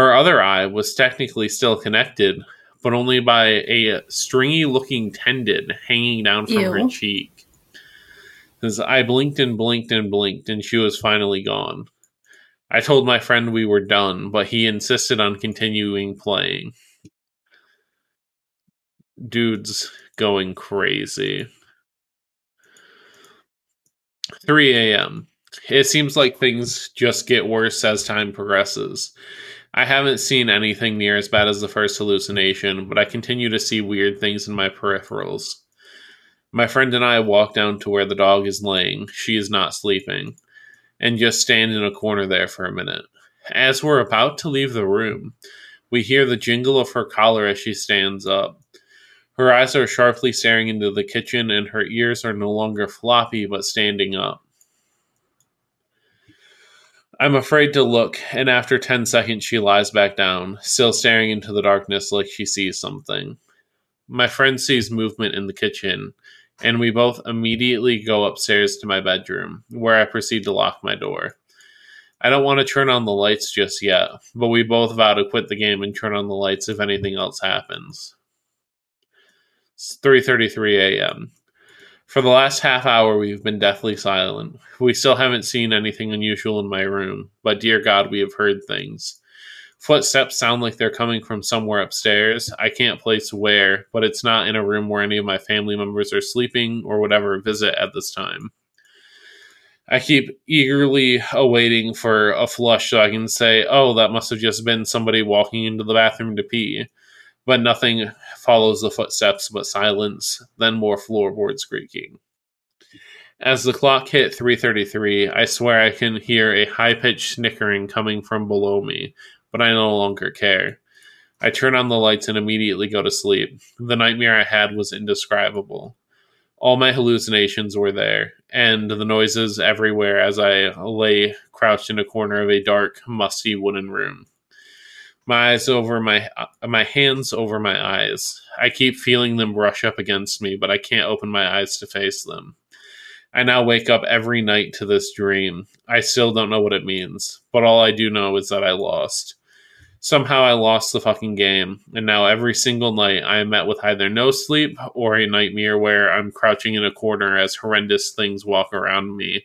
C: Her other eye was technically still connected, but only by a stringy looking tendon hanging down from her cheek. As I blinked and blinked and blinked, and she was finally gone. I told my friend we were done, but he insisted on continuing playing. Dude's going crazy. 3 a.m. It seems like things just get worse as time progresses. I haven't seen anything near as bad as the first hallucination, but I continue to see weird things in my peripherals. My friend and I walk down to where the dog is laying. She is not sleeping. And just stand in a corner there for a minute. As we're about to leave the room, we hear the jingle of her collar as she stands up. Her eyes are sharply staring into the kitchen, and her ears are no longer floppy but standing up. I'm afraid to look, and after 10 seconds, she lies back down, still staring into the darkness like she sees something. My friend sees movement in the kitchen, and we both immediately go upstairs to my bedroom, where I proceed to lock my door. I don't want to turn on the lights just yet, but we both vow to quit the game and turn on the lights if anything else happens. It's 3:33 a.m. For the last half hour we've been deathly silent. We still haven't seen anything unusual in my room, but dear God, we have heard things. Footsteps sound like they're coming from somewhere upstairs. I can't place where, but it's not in a room where any of my family members are sleeping or would ever visit at this time. I keep eagerly awaiting for a flush so I can say, oh, that must have just been somebody walking into the bathroom to pee. But nothing follows the footsteps but silence, then more floorboards creaking. As the clock hit 3:33, I swear I can hear a high-pitched snickering coming from below me, but I no longer care. I turn on the lights and immediately go to sleep. The nightmare I had was indescribable. All my hallucinations were there, and the noises everywhere as I lay crouched in a corner of a dark, musty wooden room. My eyes over my uh, my hands over my eyes. I keep feeling them brush up against me, but I can't open my eyes to face them. I now wake up every night to this dream. I still don't know what it means, but all I do know is that I lost. Somehow I lost the fucking game, and now every single night I am met with either no sleep or a nightmare where I'm crouching in a corner as horrendous things walk around me,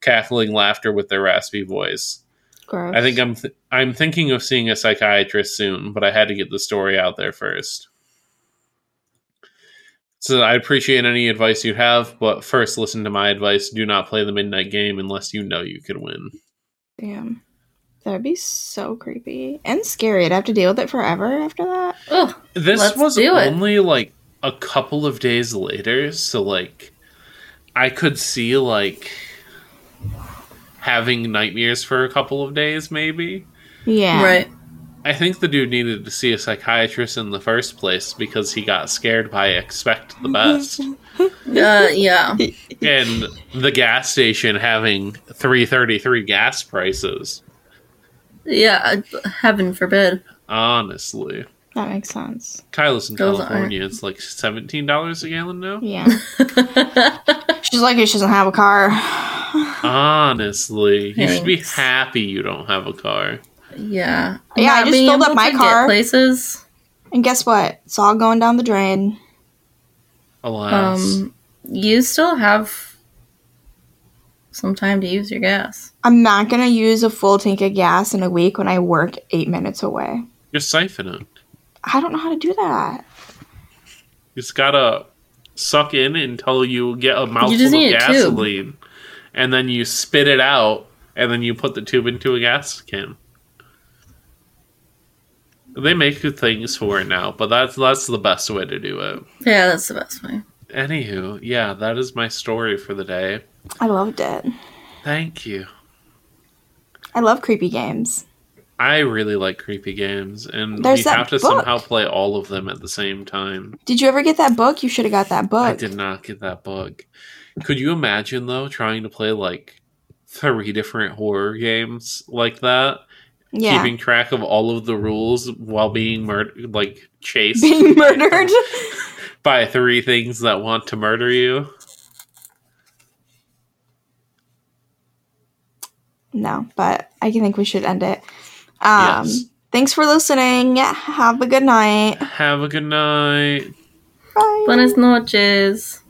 C: cackling laughter with their raspy voice.
A: Gross.
C: I think I'm th- I'm thinking of seeing a psychiatrist soon, but I had to get the story out there first. So I appreciate any advice you have, but first listen to my advice: do not play the midnight game unless you know you can win.
A: Damn. That'd be so creepy and scary. I'd have to deal with it forever after that.
B: Ugh.
C: This was
B: do it.
C: only like a couple of days later, so like I could see like having nightmares for a couple of days, maybe.
A: Yeah.
B: Right.
C: I think the dude needed to see a psychiatrist in the first place because he got scared by expect the best. <laughs>
B: Uh, yeah.
C: and the gas station having 333 gas prices.
B: Yeah. Heaven forbid.
C: Honestly.
A: That makes sense.
C: Kyla's in
B: Those
C: California, it's like $17 a gallon now.
A: Yeah. <laughs> She's lucky she doesn't have a car. <laughs>
C: Honestly, you should be happy you don't have a car.
B: Yeah.
A: Yeah, I just filled up my car.
B: Places.
A: And guess what? It's all going down the drain.
C: Alas.
B: Um, you still have some time to use your gas.
A: I'm not gonna use a full tank of gas in a week when I work eight minutes away.
C: Just siphon it.
A: I don't know how to do that.
C: You just gotta suck in until you get a mouthful of
B: need a tube.
C: Gasoline. And then you spit it out, and then you put the tube into a gas can. They make good things for it now, but that's that's the best way to do it.
B: Yeah, that's the best way.
C: Anywho, yeah, that is my story for the day.
A: I loved it.
C: Thank you.
A: I love creepy games.
C: I really like creepy games, and
A: There's
C: we have to
A: book.
C: somehow play all of them at the same time.
A: Did you ever get that book? You should have got that book.
C: I did not get that book. Could you imagine though trying to play like three different horror games like that,
A: Yeah.
C: keeping track of all of the rules while being murdered, like chased
A: Being <laughs> murdered. <laughs>
C: by three things that want to murder you?
A: no, but I think we should end it. Um,
C: Yes.
A: Thanks for listening. Have a good night.
C: Have a good night.
A: Bye.
B: Buenas noches.